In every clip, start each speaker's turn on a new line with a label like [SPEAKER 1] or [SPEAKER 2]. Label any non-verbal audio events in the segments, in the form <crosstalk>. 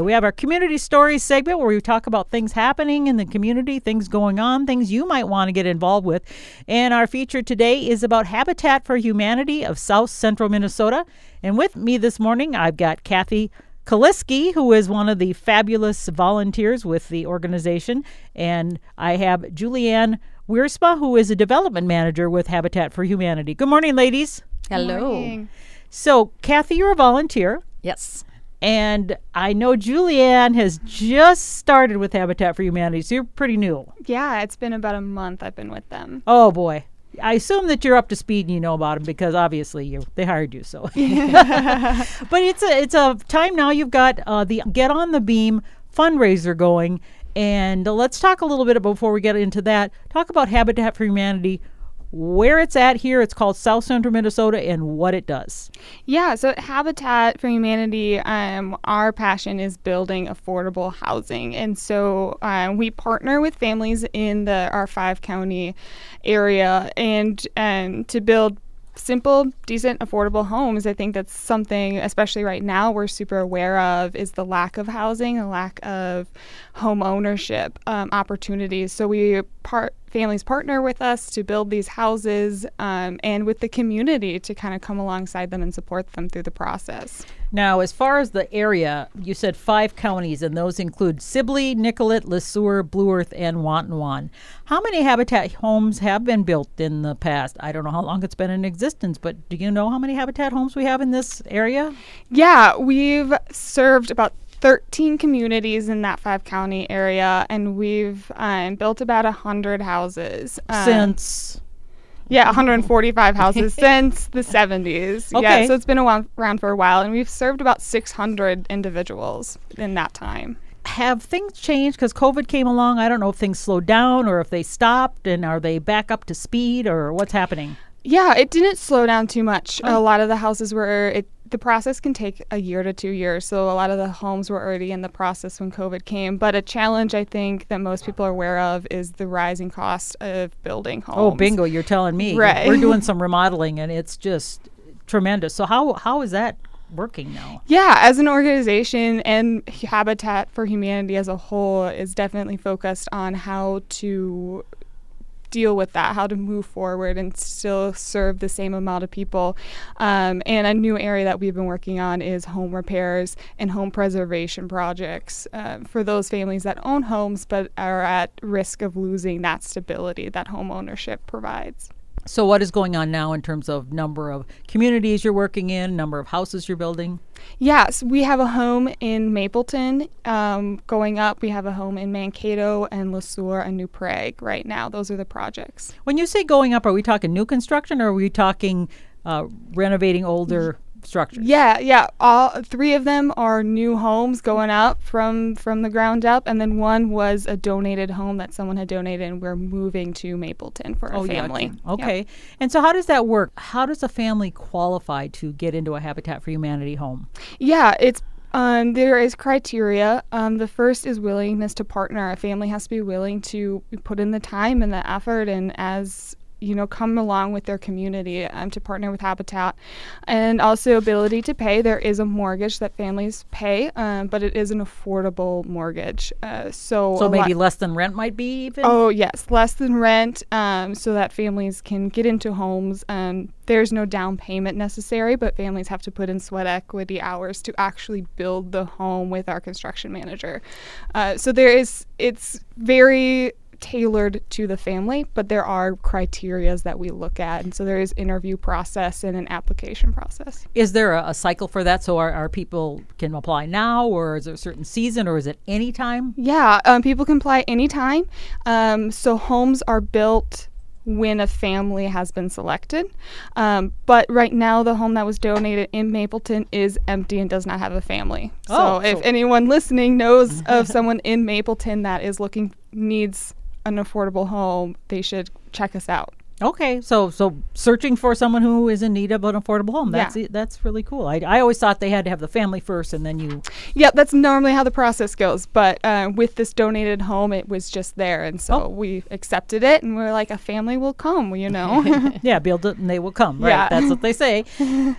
[SPEAKER 1] We have our community stories segment where we talk about things happening in the community, things going on, things you might want to get involved with. And our feature today is about Habitat for Humanity of South Central Minnesota. And with me this morning, I've got Kathy Kaliski, who is one of the fabulous volunteers with the organization. And I have Julianne Wiersma, who is a development manager with Habitat for Humanity. Good morning, ladies.
[SPEAKER 2] Hello. Morning.
[SPEAKER 1] So, Kathy, you're a volunteer.
[SPEAKER 2] Yes.
[SPEAKER 1] And I know Julianne has just started with Habitat for Humanity, so you're pretty new.
[SPEAKER 3] Yeah, it's been about a month I've been with them.
[SPEAKER 1] Oh boy. I assume that you're up to speed and you know about them because obviously you they hired you. So, <laughs> but it's a it's a time now. You've got uh, the Get on the Beam fundraiser going, and let's talk a little bit before we get into that. Talk about Habitat for Humanity where it's at here. It's called South Central Minnesota and what it does.
[SPEAKER 3] Yeah, so Habitat for Humanity, um, our passion is building affordable housing. And so um, we partner with families in the our five county area and um, to build simple, decent, affordable homes. I think that's something, especially right now, we're super aware of is the lack of housing, the lack of home ownership um, opportunities. So we part families partner with us to build these houses um, and with the community to kind of come alongside them and support them through the process.
[SPEAKER 1] Now, as far as the area, you said five counties, and those include Sibley, Nicollet, Le Sueur, Blue Earth, and Watonwan. How many Habitat homes have been built in the past? I don't know how long it's been in existence, but do you know how many Habitat homes we have in this area?
[SPEAKER 3] Yeah, we've served about 13 communities in that five county area, and we've um, built about 100 houses.
[SPEAKER 1] Um, Since?
[SPEAKER 3] Yeah, 145 <laughs> houses since the 70s.
[SPEAKER 1] Okay.
[SPEAKER 3] Yeah, so it's been around for a while, and we've served about 600 individuals in that time.
[SPEAKER 1] Have things changed because COVID came along? I don't know if things slowed down or if they stopped, and are they back up to speed or what's happening?
[SPEAKER 3] Yeah, it didn't slow down too much. Oh. A lot of the houses were it the process can take a year to two years. So a lot of the homes were already in the process when COVID came. But a challenge I think that most people are aware of is the rising cost of building oh, homes.
[SPEAKER 1] Oh, bingo! You're telling me.
[SPEAKER 3] Right.
[SPEAKER 1] We're doing <laughs> some remodeling, and it's just tremendous. So how how is that working now?
[SPEAKER 3] Yeah, as an organization and Habitat for Humanity as a whole is definitely focused on how to deal with that, how to move forward and still serve the same amount of people. Um, and a new area that we've been working on is home repairs and home preservation projects uh, for those families that own homes but are at risk of losing that stability that home ownership provides.
[SPEAKER 1] So, what is going on now in terms of number of communities you're working in, number of houses you're building?
[SPEAKER 3] Yes, we have a home in Mapleton um, going up. We have a home in Mankato and Le Sueur and New Prague right now. Those are the projects.
[SPEAKER 1] When you say going up, are we talking new construction or are we talking uh, renovating older? Structures.
[SPEAKER 3] Yeah, yeah. All three of them are new homes going up from from the ground up, and then one was a donated home that someone had donated, and we're moving to Mapleton for
[SPEAKER 1] oh,
[SPEAKER 3] a family.
[SPEAKER 1] Yeah. Okay. Yep. And so, how does that work? How does a family qualify to get into a Habitat for Humanity home?
[SPEAKER 3] Yeah, it's um, there is criteria. Um, the first is willingness to partner. A family has to be willing to put in the time and the effort, and as you know come along with their community um, to partner with habitat. And also ability to pay. There is a mortgage that families pay um, but it is an affordable mortgage uh, so
[SPEAKER 1] so maybe less than rent might be even?
[SPEAKER 3] Oh yes less than rent um, so that families can get into homes. Um, there's no down payment necessary but families have to put in sweat equity hours to actually build the home with our construction manager. Uh, so there is it's very tailored to the family, but there are criterias that we look at, and so there is interview process and an application process.
[SPEAKER 1] Is there a, a cycle for that? So our, our people can apply now, or is it a certain season, or is it any time?
[SPEAKER 3] Yeah, um, people can apply anytime. Um, so homes are built when a family has been selected. Um, but right now, the home that was donated in Mapleton is empty and does not have a family.
[SPEAKER 1] Oh,
[SPEAKER 3] so if anyone listening knows of <laughs> someone in Mapleton that is looking needs an affordable home, they should check us out.
[SPEAKER 1] Okay, so so searching for someone who is in need of an affordable home. That's
[SPEAKER 3] yeah.
[SPEAKER 1] that's really cool. I, I always thought they had to have the family first, and then you.
[SPEAKER 3] Yeah, that's normally how the process goes. But uh, with this donated home, it was just there, and so oh. we accepted it, and we are like, a family will come, you know. <laughs>
[SPEAKER 1] yeah, <laughs> build it, and they will come. Right, yeah. that's what they say. <laughs>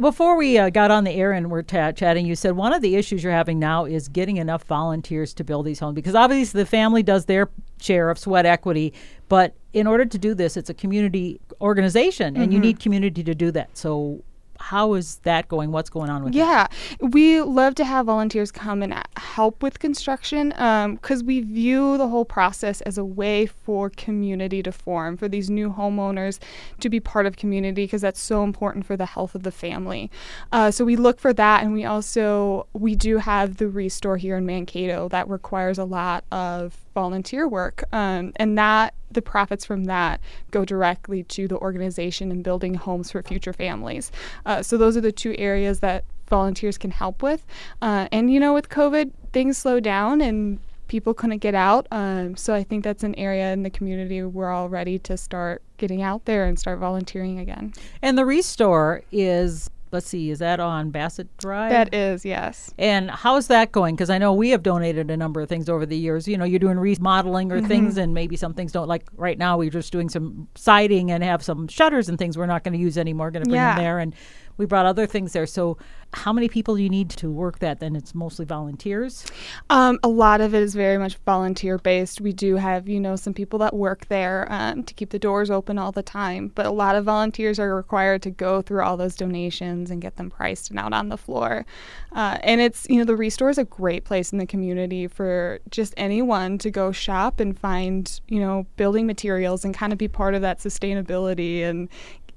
[SPEAKER 1] Before we uh, got on the air and we're ta- chatting, you said one of the issues you're having now is getting enough volunteers to build these homes because obviously the family does their share of sweat equity, but in order to do this, it's a community organization and you need community to do that. So, how is that going? What's going on with that?
[SPEAKER 3] Yeah, we love to have volunteers come and help with construction because we view the whole process as a way for community to form, for these new homeowners to be part of community because that's so important for the health of the family. Uh, so we look for that, and we also we do have the restore here in Mankato that requires a lot of volunteer work, um, and that the profits from that go directly to the organization and building homes for future families. Uh, so those are the two areas that volunteers can help with. Uh, and you know, with COVID, things slowed down and people couldn't get out. Um, so I think that's an area in the community we're all ready to start getting out there and start volunteering again.
[SPEAKER 1] And the restore is, let's see, is that on Bassett Drive?
[SPEAKER 3] That is, yes.
[SPEAKER 1] And how's that going? Because I know we have donated a number of things over the years. You know, you're doing remodeling or mm-hmm. things, and maybe some things don't. Like right now, we're just doing some siding and have some shutters and things we're not going to use anymore. Going to bring
[SPEAKER 3] Yeah.
[SPEAKER 1] them there, and we brought other things there. So, how many people do you need to work that? Then it's mostly volunteers.
[SPEAKER 3] Um, a lot of it is very much volunteer based. We do have, you know, some people that work there um, to keep the doors open all the time, but a lot of volunteers are required to go through all those donations and get them priced and out on the floor. Uh, and it's, you know, the Restore is a great place in the community for just anyone to go shop and find, you know, building materials and kind of be part of that sustainability and,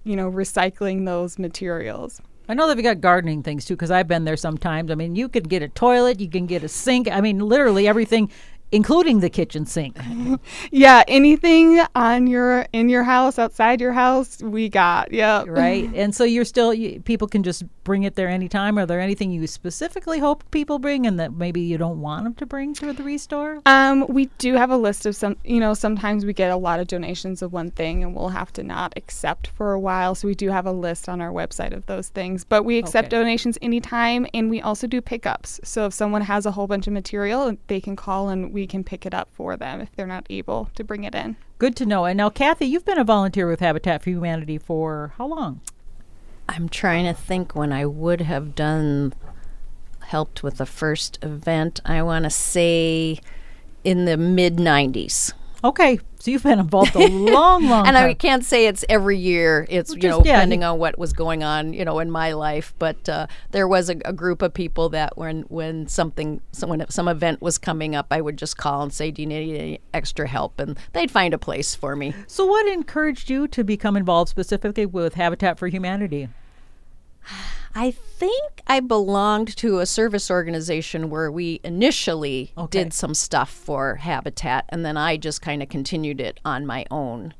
[SPEAKER 3] you know, recycling those materials.
[SPEAKER 1] I know they've got gardening things too, because I've been there sometimes. I mean, you can get a toilet, you can get a sink. I mean, literally everything, including the kitchen sink. <laughs>
[SPEAKER 3] Yeah, anything on your in your house, outside your house, we got. Yeah.
[SPEAKER 1] right? <laughs> and so you're still you, people can just bring it there anytime. Are there anything you specifically hope people bring, and that maybe you don't want them to bring to the restore?
[SPEAKER 3] Um, we do have a list of some. You know, sometimes we get a lot of donations of one thing, and we'll have to not accept for a while. So we do have a list on our website of those things. But we accept
[SPEAKER 1] Okay.
[SPEAKER 3] donations anytime, and we also do pickups. So if someone has a whole bunch of material, they can call and we can pick it up for them if they're not able to bring it in.
[SPEAKER 1] Good to know. And now, Kathy, you've been a volunteer with Habitat for Humanity for how long?
[SPEAKER 2] I'm trying to think when I would have done helped with the first event. I want to say in the mid 90s.
[SPEAKER 1] Okay, so you've been involved a <laughs> long, long
[SPEAKER 2] And
[SPEAKER 1] time.
[SPEAKER 2] I can't say it's every year. It's you know
[SPEAKER 1] yeah,
[SPEAKER 2] depending
[SPEAKER 1] you-
[SPEAKER 2] on what was going on, you know, in my life. But uh, there was a, a group of people that when when something so when some event was coming up, I would just call and say, "Do you need any extra help?" And they'd find a place for me.
[SPEAKER 1] so, what encouraged you to become involved specifically with Habitat for Humanity? <sighs>
[SPEAKER 2] I think I belonged to a service organization where we initially
[SPEAKER 1] Okay.
[SPEAKER 2] did some stuff for Habitat, and then I just kind of continued it on my own.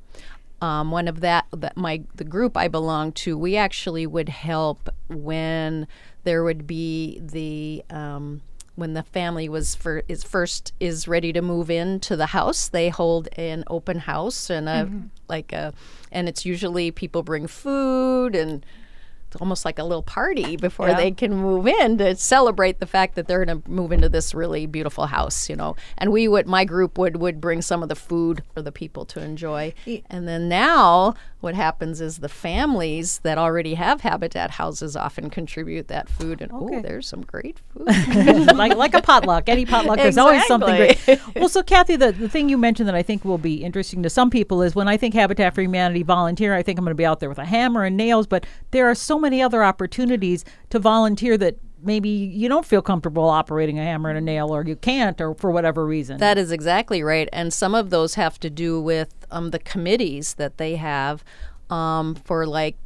[SPEAKER 2] Um, one of that, that my the group I belonged to, we actually would help when there would be the um, when the family was for is first is ready to move into the house. They hold an open house and a like a, and it's usually people bring food and almost like a little party before
[SPEAKER 1] Yeah.
[SPEAKER 2] they can move in to celebrate the fact that they're going to move into this really beautiful house, you know. And we would, my group would would bring some of the food for the people to enjoy. And then now, what happens is the families that already have habitat houses often contribute that food, and
[SPEAKER 1] Okay.
[SPEAKER 2] oh, there's some great food. <laughs>
[SPEAKER 1] like like a potluck, any potluck. There's always something great. <laughs> Well, so Kathy, the, the thing you mentioned that I think will be interesting to some people is when I think Habitat for Humanity volunteer, I think I'm going to be out there with a hammer and nails. But there are so many other opportunities to volunteer that maybe you don't feel comfortable operating a hammer and a nail, or you can't, or for whatever reason.
[SPEAKER 2] That is exactly right. And some of those have to do with um, the committees that they have um, for like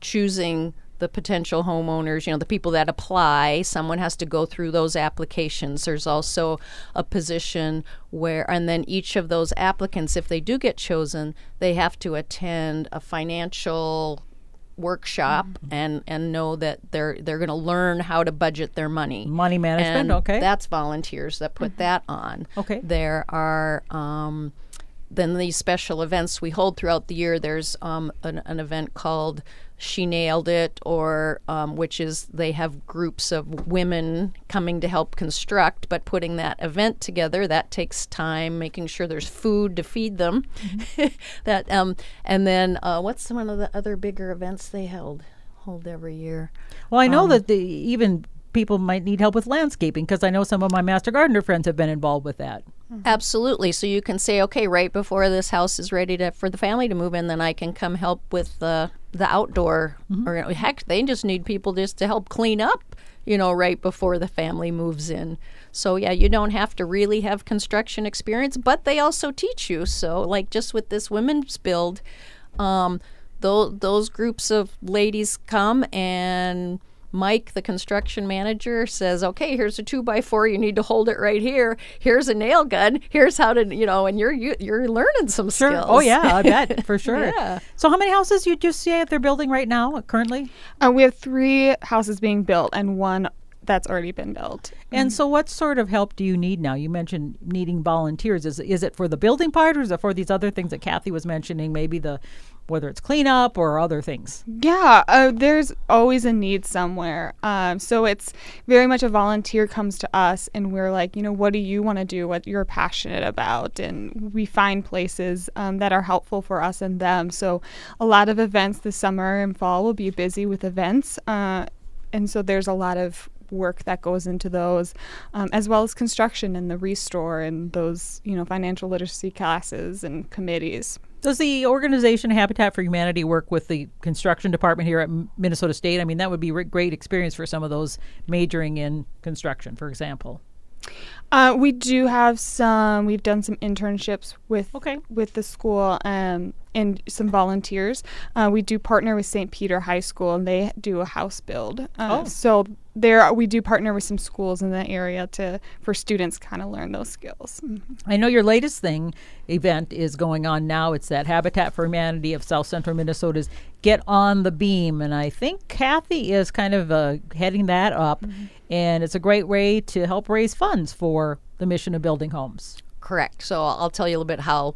[SPEAKER 2] choosing the potential homeowners, you know, the people that apply. Someone has to go through those applications. There's also a position where, and then each of those applicants, if they do get chosen, they have to attend a financial workshop and and know that they're they're going to learn how to budget their money.
[SPEAKER 1] Money management,
[SPEAKER 2] and
[SPEAKER 1] okay.
[SPEAKER 2] that's volunteers that put that on.
[SPEAKER 1] Okay.
[SPEAKER 2] there are um, then these special events we hold throughout the year. There's um, an, an event called she nailed it or um, which is they have groups of women coming to help construct but putting that event together that takes time making sure there's food to feed them <laughs> that um, and then uh, what's one of the other bigger events they held hold every year.
[SPEAKER 1] Well, I know
[SPEAKER 2] Um,
[SPEAKER 1] that the, even people might need help with landscaping because I know some of my master gardener friends have been involved with that.
[SPEAKER 2] Absolutely. So you can say, okay, right before this house is ready to for the family to move in, then I can come help with the the outdoor. Or heck, they just need people just to help clean up. You know, right before the family moves in. So yeah, you don't have to really have construction experience, but they also teach you. So like just with this women's build, um, those those groups of ladies come and Mike, the construction manager, says, "Okay, here's a two by four. You need to hold it right here. Here's a nail gun. Here's how to, you know." And you're you, you're learning some
[SPEAKER 1] Sure.
[SPEAKER 2] skills.
[SPEAKER 1] Oh yeah, I bet <laughs> for sure.
[SPEAKER 2] Yeah.
[SPEAKER 1] So how many houses you just say they're building right now currently?
[SPEAKER 3] Uh, we have three houses being built and one that's already been built.
[SPEAKER 1] And so what sort of help do you need now? You mentioned needing volunteers. Is is it for the building part or is it for these other things that Kathy was mentioning, maybe the whether it's cleanup or other things?
[SPEAKER 3] Yeah, uh, there's always a need somewhere. Um, so it's very much a volunteer comes to us, and we're like, you know, what do you want to do? What you're passionate about? And we find places um, that are helpful for us and them. So a lot of events this summer and fall will be busy with events, uh, and so there's a lot of work that goes into those, um, as well as construction and the restore and those, you know, financial literacy classes and committees.
[SPEAKER 1] Does the organization Habitat for Humanity work with the construction department here at Minnesota State? I mean, that would be a great experience for some of those majoring in construction, for example.
[SPEAKER 3] Uh, we do have some. We've done some internships with
[SPEAKER 1] Okay.
[SPEAKER 3] with the school um, and some volunteers. Uh, we do partner with St. Peter High School, and they do a house build. Uh,
[SPEAKER 1] Oh.
[SPEAKER 3] so there we do partner with some schools in the area to for students kind of learn those skills.
[SPEAKER 1] I know your latest thing event is going on now. It's that Habitat for Humanity of South Central Minnesota's Get on the Beam, and I think Kathy is kind of uh, heading that up, and it's a great way to help raise funds for the mission of building homes.
[SPEAKER 2] Correct. So I'll tell you a little bit how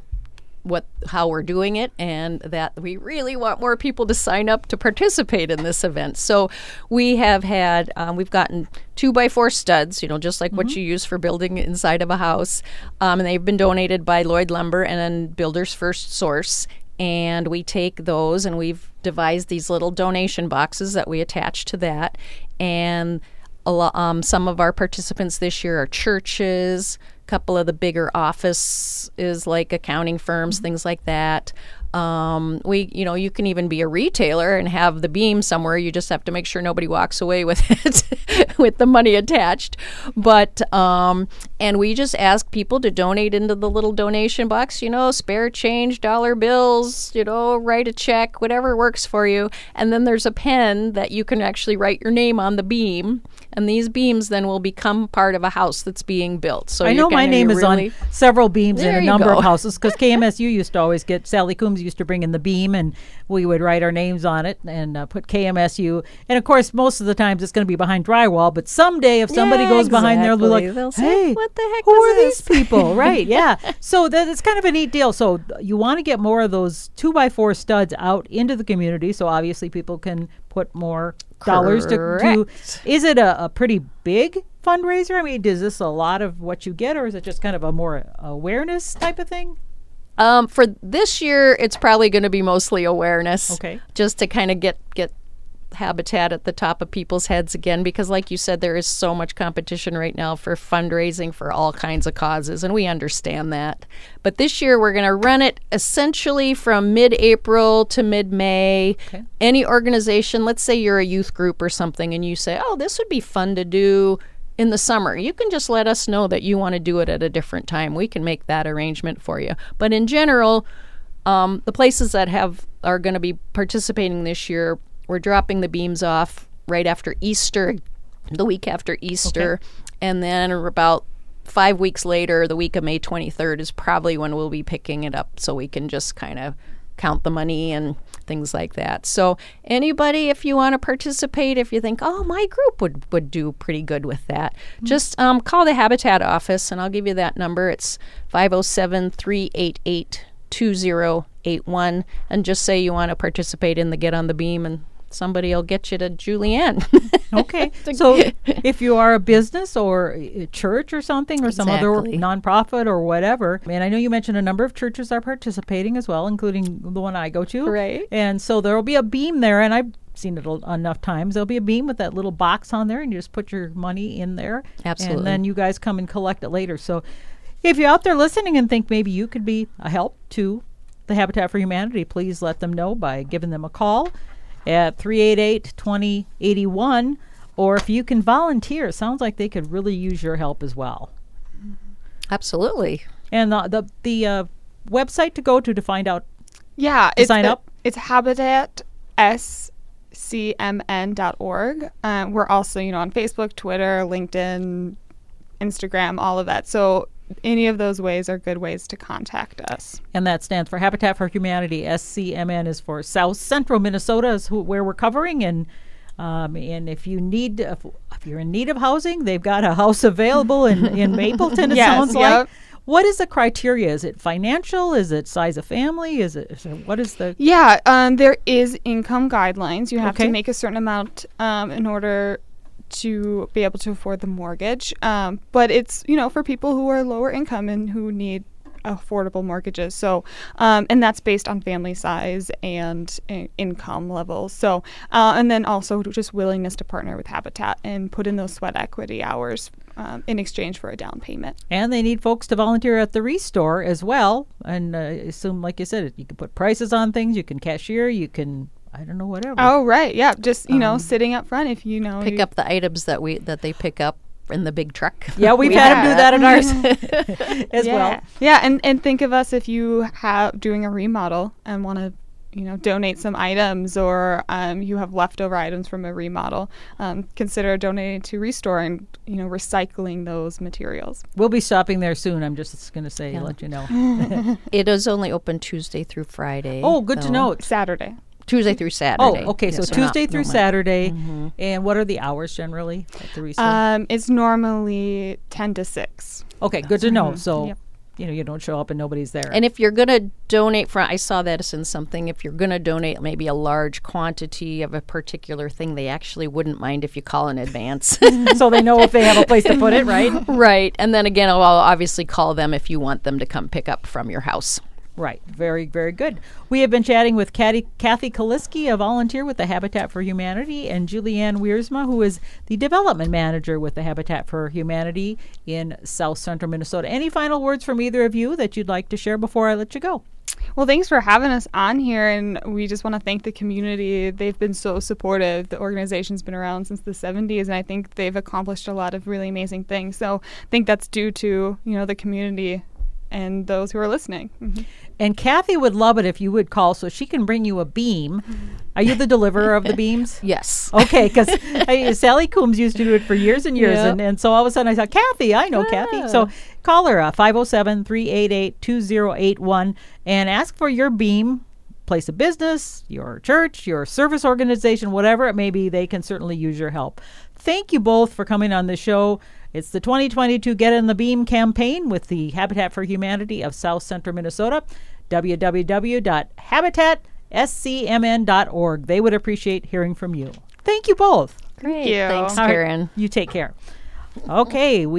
[SPEAKER 2] what how we're doing it and that we really want more people to sign up to participate in this event. So we have had um, we've gotten two by four studs, you know, just like what you use for building inside of a house, um, and they've been donated by Lloyd Lumber and then Builders First Source. And we take those and we've devised these little donation boxes that we attach to that. And um, some of our participants this year are churches, couple of the bigger offices like accounting firms, things like that. Um, we, you know, you can even be a retailer and have the beam somewhere. You just have to make sure nobody walks away with <laughs> it, with the money attached. But um, and we just ask people to donate into the little donation box. You know, spare change, dollar bills. You know, write a check, whatever works for you. And then there's a pen that you can actually write your name on the beam. And these beams then will become part of a house that's being built. So
[SPEAKER 1] I know my name is
[SPEAKER 2] really-
[SPEAKER 1] on several beams in a number
[SPEAKER 2] go.
[SPEAKER 1] of houses because <laughs> KMSU used to always get Sally Coombs used to bring in the beam and we would write our names on it and uh, put KMSU. And of course, most of the times it's going to be behind drywall. But someday, if somebody
[SPEAKER 2] Yeah,
[SPEAKER 1] goes behind there, they'll be like,
[SPEAKER 2] They'll say,
[SPEAKER 1] "Hey,
[SPEAKER 2] "What the heck
[SPEAKER 1] Who are these people?" <laughs> right? Yeah. So that it's kind of a neat deal. So you want to get more of those two by four studs out into the community, so obviously people can put more dollars to, to
[SPEAKER 2] Correct.
[SPEAKER 1] is it a, a pretty big fundraiser? I mean, is this a lot of what you get, or is it just kind of a more awareness type of thing?
[SPEAKER 2] Um, for this year, it's probably going to be mostly awareness.
[SPEAKER 1] Okay.
[SPEAKER 2] Just to kind of get get habitat at the top of people's heads again, because like you said, there is so much competition right now for fundraising for all kinds of causes, and we understand that. But this year, we're going to run it essentially from mid-April to mid-May.
[SPEAKER 1] Okay.
[SPEAKER 2] Any organization, let's say you're a youth group or something, and you say, "Oh, this would be fun to do." In the summer. You can just let us know that you want to do it at a different time. We can make that arrangement for you. But in general, um, the places that have are going to be participating this year, we're dropping the beams off right after Easter, the week after Easter, and then about five weeks later, the week of May 23rd is probably when we'll be picking it up, so we can just kind of count the money and things like that. So anybody, if you want to participate, if you think, oh, my group would would do pretty good with that, just um, call the Habitat office, and I'll give you that number. It's 507 388 2081, and just say you want to participate in the Get on the Beam, and somebody will get you to Julianne. <laughs>
[SPEAKER 1] Okay. <laughs> so <laughs> if you are a business or a church or something or some other nonprofit or whatever, and I know you mentioned a number of churches are participating as well, including the one I go to.
[SPEAKER 2] Right.
[SPEAKER 1] And so there will be a beam there. And I've seen it l- enough times. There'll be a beam with that little box on there, and you just put your money in there.
[SPEAKER 2] Absolutely.
[SPEAKER 1] And then you guys come and collect it later. So if you're out there listening and think maybe you could be a help to the Habitat for Humanity, please let them know by giving them a call at 388 2081. Or if you can volunteer, it sounds like they could really use your help as well.
[SPEAKER 2] Absolutely.
[SPEAKER 1] And the the, the uh, website to go to to find out.
[SPEAKER 3] Yeah, it's
[SPEAKER 1] sign
[SPEAKER 3] the-
[SPEAKER 1] up?
[SPEAKER 3] It's Habitat scmn.org. Um, we're also, you know, on Facebook, Twitter, LinkedIn, Instagram, all of that. So any of those ways are good ways to contact us.
[SPEAKER 1] And that stands for Habitat for Humanity. SCMN is for South Central Minnesota, is who, where we're covering. And um, and if you need, if, if you're in need of housing, they've got a house available in, in Mapleton. <laughs> It
[SPEAKER 3] Yes,
[SPEAKER 1] sounds
[SPEAKER 3] yep.
[SPEAKER 1] like. What is the criteria? Is it financial? Is it size of family? Is it, is it what is the?
[SPEAKER 3] Yeah, um, there is income guidelines. You have
[SPEAKER 1] Okay.
[SPEAKER 3] to make a certain amount um, in order to be able to afford the mortgage. Um, but it's you know for people who are lower income and who need affordable mortgages. So um, and that's based on family size and uh, income levels. So uh, and then also just willingness to partner with Habitat and put in those sweat equity hours um, in exchange for a down payment.
[SPEAKER 1] And they need folks to volunteer at the restore as well. And uh, assume, like you said, you can put prices on things. You can cashier. You can I don't know whatever.
[SPEAKER 3] Oh right, yeah, just you know sitting up front if you know
[SPEAKER 2] Pick
[SPEAKER 3] you-
[SPEAKER 2] up the items that we that they pick up in the big truck.
[SPEAKER 1] Yeah, <laughs> we've
[SPEAKER 2] We
[SPEAKER 1] had them do that in ours <laughs> <laughs> as
[SPEAKER 3] yeah.
[SPEAKER 1] well.
[SPEAKER 3] Yeah, and and think of us if you have doing a remodel and want to, you know, donate some items or um, you have leftover items from a remodel. Um, consider donating to Restore and you know recycling those materials.
[SPEAKER 1] We'll be stopping there soon. I'm just going to say, let you know.
[SPEAKER 2] It is only open Tuesday through Friday.
[SPEAKER 1] Oh, good to
[SPEAKER 2] though.
[SPEAKER 1] know.
[SPEAKER 3] Saturday.
[SPEAKER 2] Tuesday through Saturday.
[SPEAKER 1] Oh,
[SPEAKER 2] Saturday.
[SPEAKER 1] okay. So
[SPEAKER 2] Yes, not-
[SPEAKER 1] Tuesday through
[SPEAKER 2] no Mon-
[SPEAKER 1] Saturday. And what are the hours generally at the restore?
[SPEAKER 3] Um, it's normally ten to six.
[SPEAKER 1] okay, good to know. So,
[SPEAKER 3] Yep.
[SPEAKER 1] you know, you don't show up and nobody's there.
[SPEAKER 2] And if you're going to donate from, I saw that as in something, if you're going to donate maybe a large quantity of a particular thing, they actually wouldn't mind if you call in advance. <laughs>
[SPEAKER 1] so they know if they have a place to put it, right? <laughs>
[SPEAKER 2] right. And then again, I'll obviously call them if you want them to come pick up from your house.
[SPEAKER 1] Right. Very, very good. We have been chatting with Kathy, Kathy Kaliski, a volunteer with the Habitat for Humanity, and Julianne Wiersma, who is the development manager with the Habitat for Humanity in South Central Minnesota. Any final words from either of you that you'd like to share before I let you go?
[SPEAKER 3] Well, thanks for having us on here, and we just want to thank the community. They've been so supportive. The organization's been around since the 70s, and I think they've accomplished a lot of really amazing things. So I think that's due to you know the community and those who are listening. Mhm.
[SPEAKER 1] And Kathy would love it if you would call so she can bring you a beam. Are you the deliverer of the <laughs> beams?
[SPEAKER 2] Yes.
[SPEAKER 1] Okay, because Sally Coombs used to do it for years and years.
[SPEAKER 2] Yep.
[SPEAKER 1] And, and so all of a sudden I thought, Kathy, I know Kathy. So call her, uh, 507 388 2081, and ask for your beam place of business, your church, your service organization, whatever it may be. They can certainly use your help. Thank you both for coming on the show. It's the 2022 Get in the Beam campaign with the Habitat for Humanity of South Central Minnesota. www.habitatscmn.org. They would appreciate hearing from you. Thank you both.
[SPEAKER 2] Great.
[SPEAKER 3] you.
[SPEAKER 2] Thanks,
[SPEAKER 1] All right,
[SPEAKER 2] Karen.
[SPEAKER 1] You take care. Okay, we